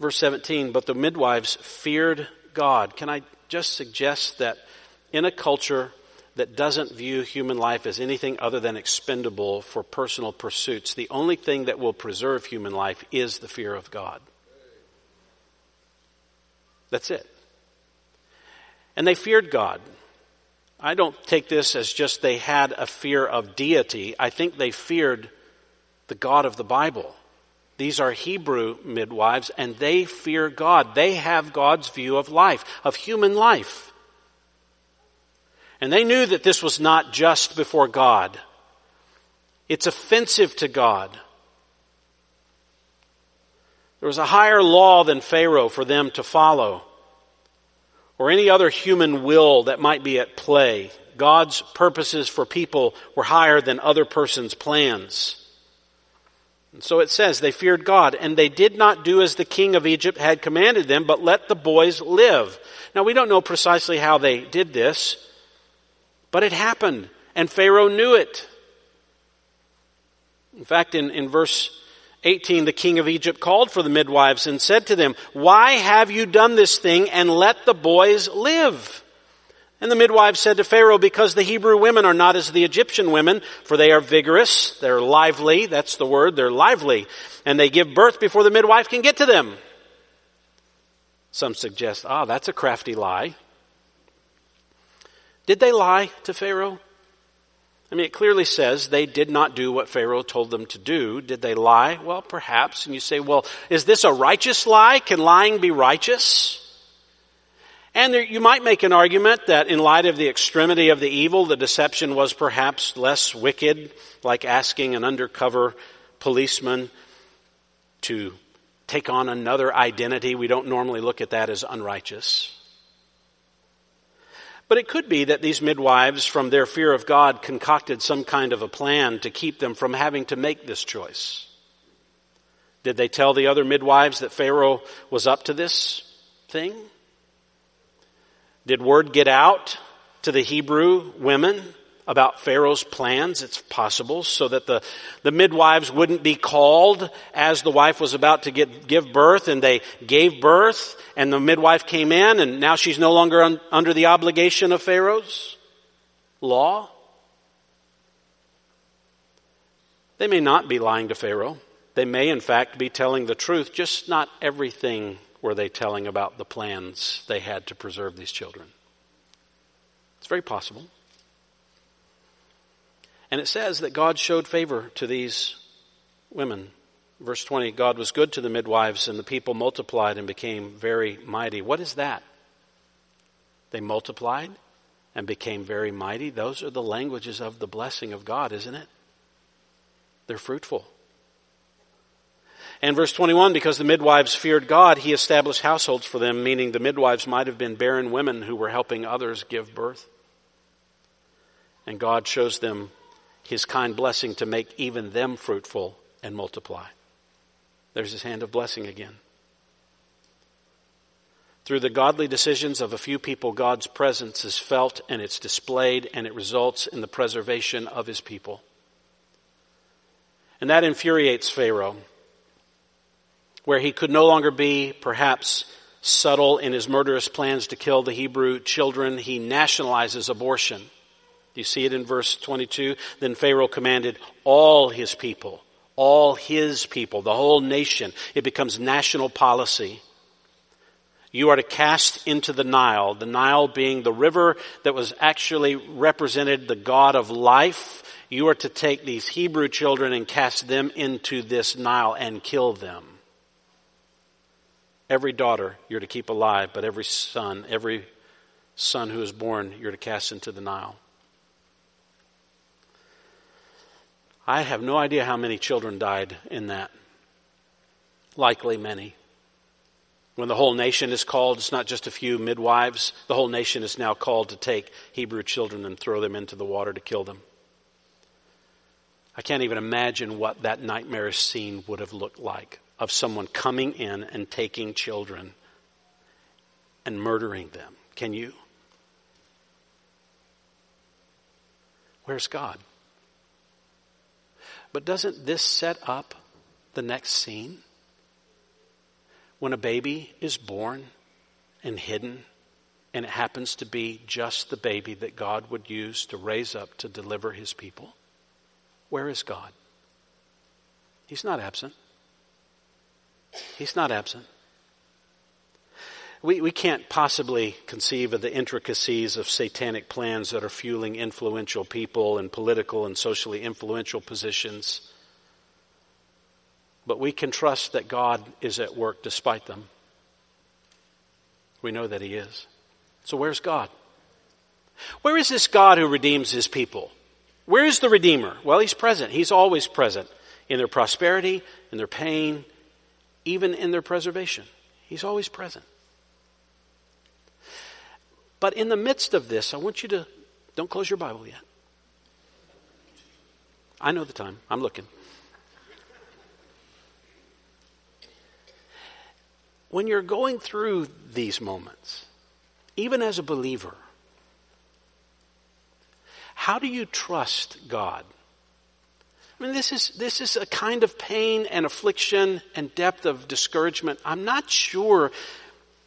Verse 17, but the midwives feared God. Can I just suggest that in a culture that doesn't view human life as anything other than expendable for personal pursuits, the only thing that will preserve human life is the fear of God. That's it. And they feared God. I don't take this as just they had a fear of deity. I think they feared the God of the Bible. These are Hebrew midwives, and they fear God. They have God's view of life, of human life. And they knew that this was not just before God. It's offensive to God. There was a higher law than Pharaoh for them to follow, or any other human will that might be at play. God's purposes for people were higher than other person's plans. And so it says, they feared God, and they did not do as the king of Egypt had commanded them, but let the boys live. Now we don't know precisely how they did this, but it happened, and Pharaoh knew it. In fact, in, in verse 18, the king of Egypt called for the midwives and said to them, Why have you done this thing and let the boys live? And the midwife said to Pharaoh, because the Hebrew women are not as the Egyptian women, for they are vigorous, they're lively, that's the word, they're lively, and they give birth before the midwife can get to them. Some suggest, ah, that's a crafty lie. Did they lie to Pharaoh? I mean, it clearly says they did not do what Pharaoh told them to do. Did they lie? Well, perhaps. And you say, well, is this a righteous lie? Can lying be righteous? And there, you might make an argument that in light of the extremity of the evil, the deception was perhaps less wicked, like asking an undercover policeman to take on another identity. We don't normally look at that as unrighteous. But it could be that these midwives, from their fear of God, concocted some kind of a plan to keep them from having to make this choice. Did they tell the other midwives that Pharaoh was up to this thing? Did word get out to the Hebrew women about Pharaoh's plans? It's possible, so that the, the midwives wouldn't be called as the wife was about to get, give birth, and they gave birth, and the midwife came in, and now she's no longer un, under the obligation of Pharaoh's law. They may not be lying to Pharaoh. They may, in fact, be telling the truth, just not everything were they telling about the plans they had to preserve these children? It's very possible. And it says that God showed favor to these women. Verse 20 God was good to the midwives, and the people multiplied and became very mighty. What is that? They multiplied and became very mighty. Those are the languages of the blessing of God, isn't it? They're fruitful. And verse 21, because the midwives feared God, he established households for them, meaning the midwives might have been barren women who were helping others give birth. And God shows them his kind blessing to make even them fruitful and multiply. There's his hand of blessing again. Through the godly decisions of a few people, God's presence is felt and it's displayed, and it results in the preservation of his people. And that infuriates Pharaoh, where he could no longer be, perhaps, subtle in his murderous plans to kill the Hebrew children. He nationalizes abortion. You see it in verse 22. Then Pharaoh commanded all his people, all his people, the whole nation. It becomes national policy you are to cast into the Nile, the Nile being the river that was actually represented the God of life. You are to take these Hebrew children and cast them into this Nile and kill them. Every daughter you're to keep alive, but every son, every son who is born, you're to cast into the Nile. I have no idea how many children died in that. Likely many. When the whole nation is called, it's not just a few midwives. The whole nation is now called to take Hebrew children and throw them into the water to kill them. I can't even imagine what that nightmarish scene would have looked like of someone coming in and taking children and murdering them. Can you? Where's God? But doesn't this set up the next scene? when a baby is born and hidden, and it happens to be just the baby that God would use to raise up to deliver his people? Where is God? He's not absent. He's not absent. We, we can't possibly conceive of the intricacies of satanic plans that are fueling influential people in political and socially influential positions but we can trust that God is at work despite them. We know that He is. So where's God? Where is this God who redeems His people? Where is the Redeemer? Well, He's present. He's always present in their prosperity, in their pain, even in their preservation. He's always present. But in the midst of this, I want you to don't close your Bible yet. I know the time. I'm looking. when you're going through these moments, even as a believer, how do you trust God? I mean, this is, this is a kind of pain and affliction and depth of discouragement. I'm not sure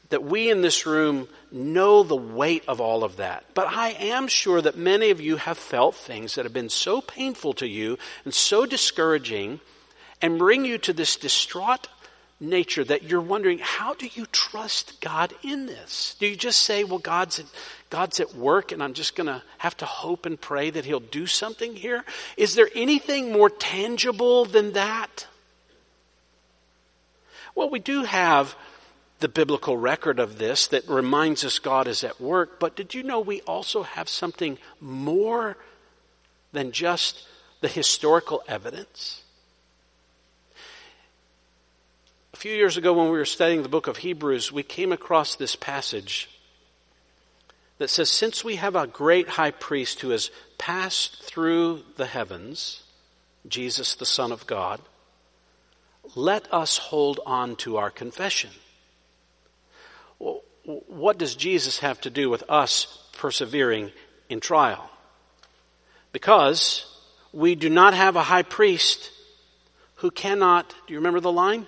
that we in this room know the weight of all of that. But I am sure that many of you have felt things that have been so painful to you and so discouraging and bring you to this distraught nature that you're wondering, how do you trust God in this? Do you just say, well, God's at, God's at work and I'm just going to have to hope and pray that He'll do something here? Is there anything more tangible than that? Well, we do have the biblical record of this that reminds us God is at work, but did you know we also have something more than just the historical evidence? A few years ago, when we were studying the book of Hebrews, we came across this passage that says, Since we have a great high priest who has passed through the heavens, Jesus, the Son of God, let us hold on to our confession. What does Jesus have to do with us persevering in trial? Because we do not have a high priest who cannot, do you remember the line?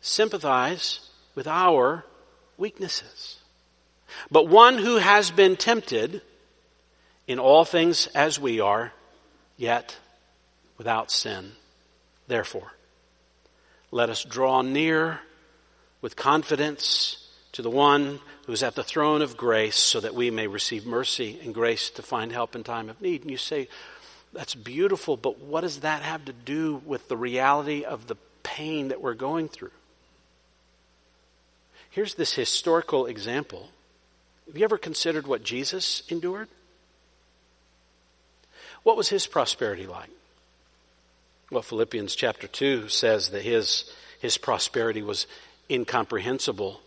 sympathize with our weaknesses. But one who has been tempted in all things as we are, yet without sin. Therefore, let us draw near with confidence to the one who is at the throne of grace so that we may receive mercy and grace to find help in time of need. And you say, that's beautiful, but what does that have to do with the reality of the pain that we're going through? Here's this historical example Have you ever considered what Jesus endured? What was his prosperity like? Well, Philippians chapter 2 says that his, his prosperity was incomprehensible.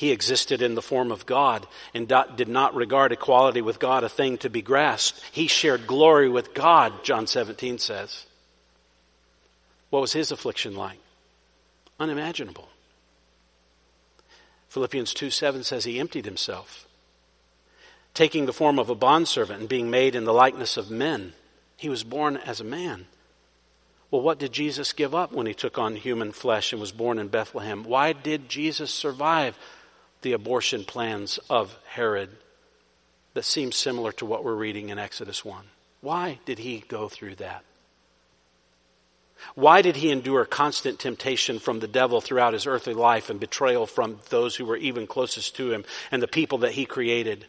He existed in the form of God and did not regard equality with God a thing to be grasped. He shared glory with God, John 17 says. What was his affliction like? Unimaginable. Philippians 2 7 says he emptied himself, taking the form of a bondservant and being made in the likeness of men. He was born as a man. Well, what did Jesus give up when he took on human flesh and was born in Bethlehem? Why did Jesus survive the abortion plans of Herod that seem similar to what we're reading in Exodus 1? Why did he go through that? Why did he endure constant temptation from the devil throughout his earthly life and betrayal from those who were even closest to him and the people that he created?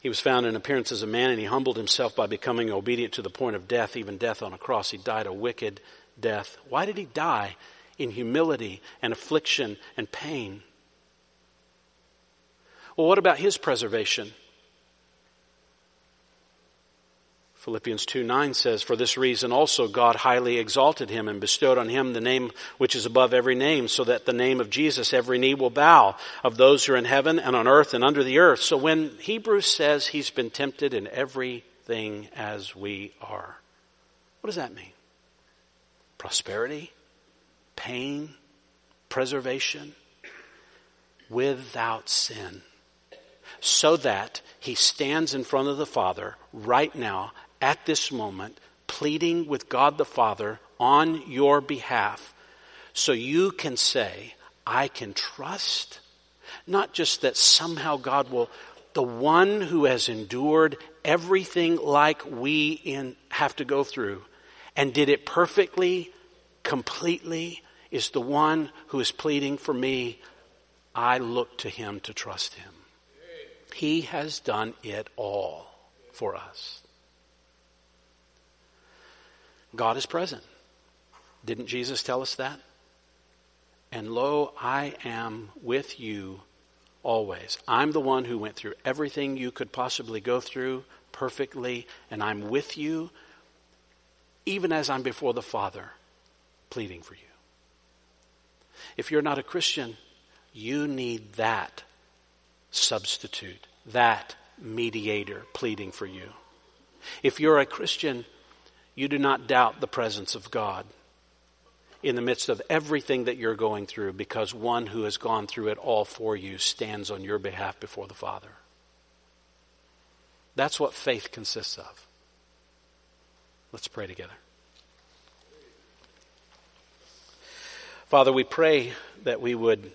He was found in appearance as a man and he humbled himself by becoming obedient to the point of death, even death on a cross. He died a wicked death. Why did he die? In humility and affliction and pain. Well, what about his preservation? Philippians 2 9 says, For this reason also God highly exalted him and bestowed on him the name which is above every name, so that the name of Jesus every knee will bow of those who are in heaven and on earth and under the earth. So when Hebrews says he's been tempted in everything as we are, what does that mean? Prosperity, pain, preservation, without sin so that he stands in front of the Father right now at this moment pleading with God the Father on your behalf so you can say, I can trust. Not just that somehow God will, the one who has endured everything like we in, have to go through and did it perfectly, completely, is the one who is pleading for me. I look to him to trust him. He has done it all for us. God is present. Didn't Jesus tell us that? And lo, I am with you always. I'm the one who went through everything you could possibly go through perfectly, and I'm with you even as I'm before the Father pleading for you. If you're not a Christian, you need that substitute, that mediator pleading for you. If you're a Christian, you do not doubt the presence of God in the midst of everything that you're going through because one who has gone through it all for you stands on your behalf before the Father. That's what faith consists of. Let's pray together. Father, we pray that we would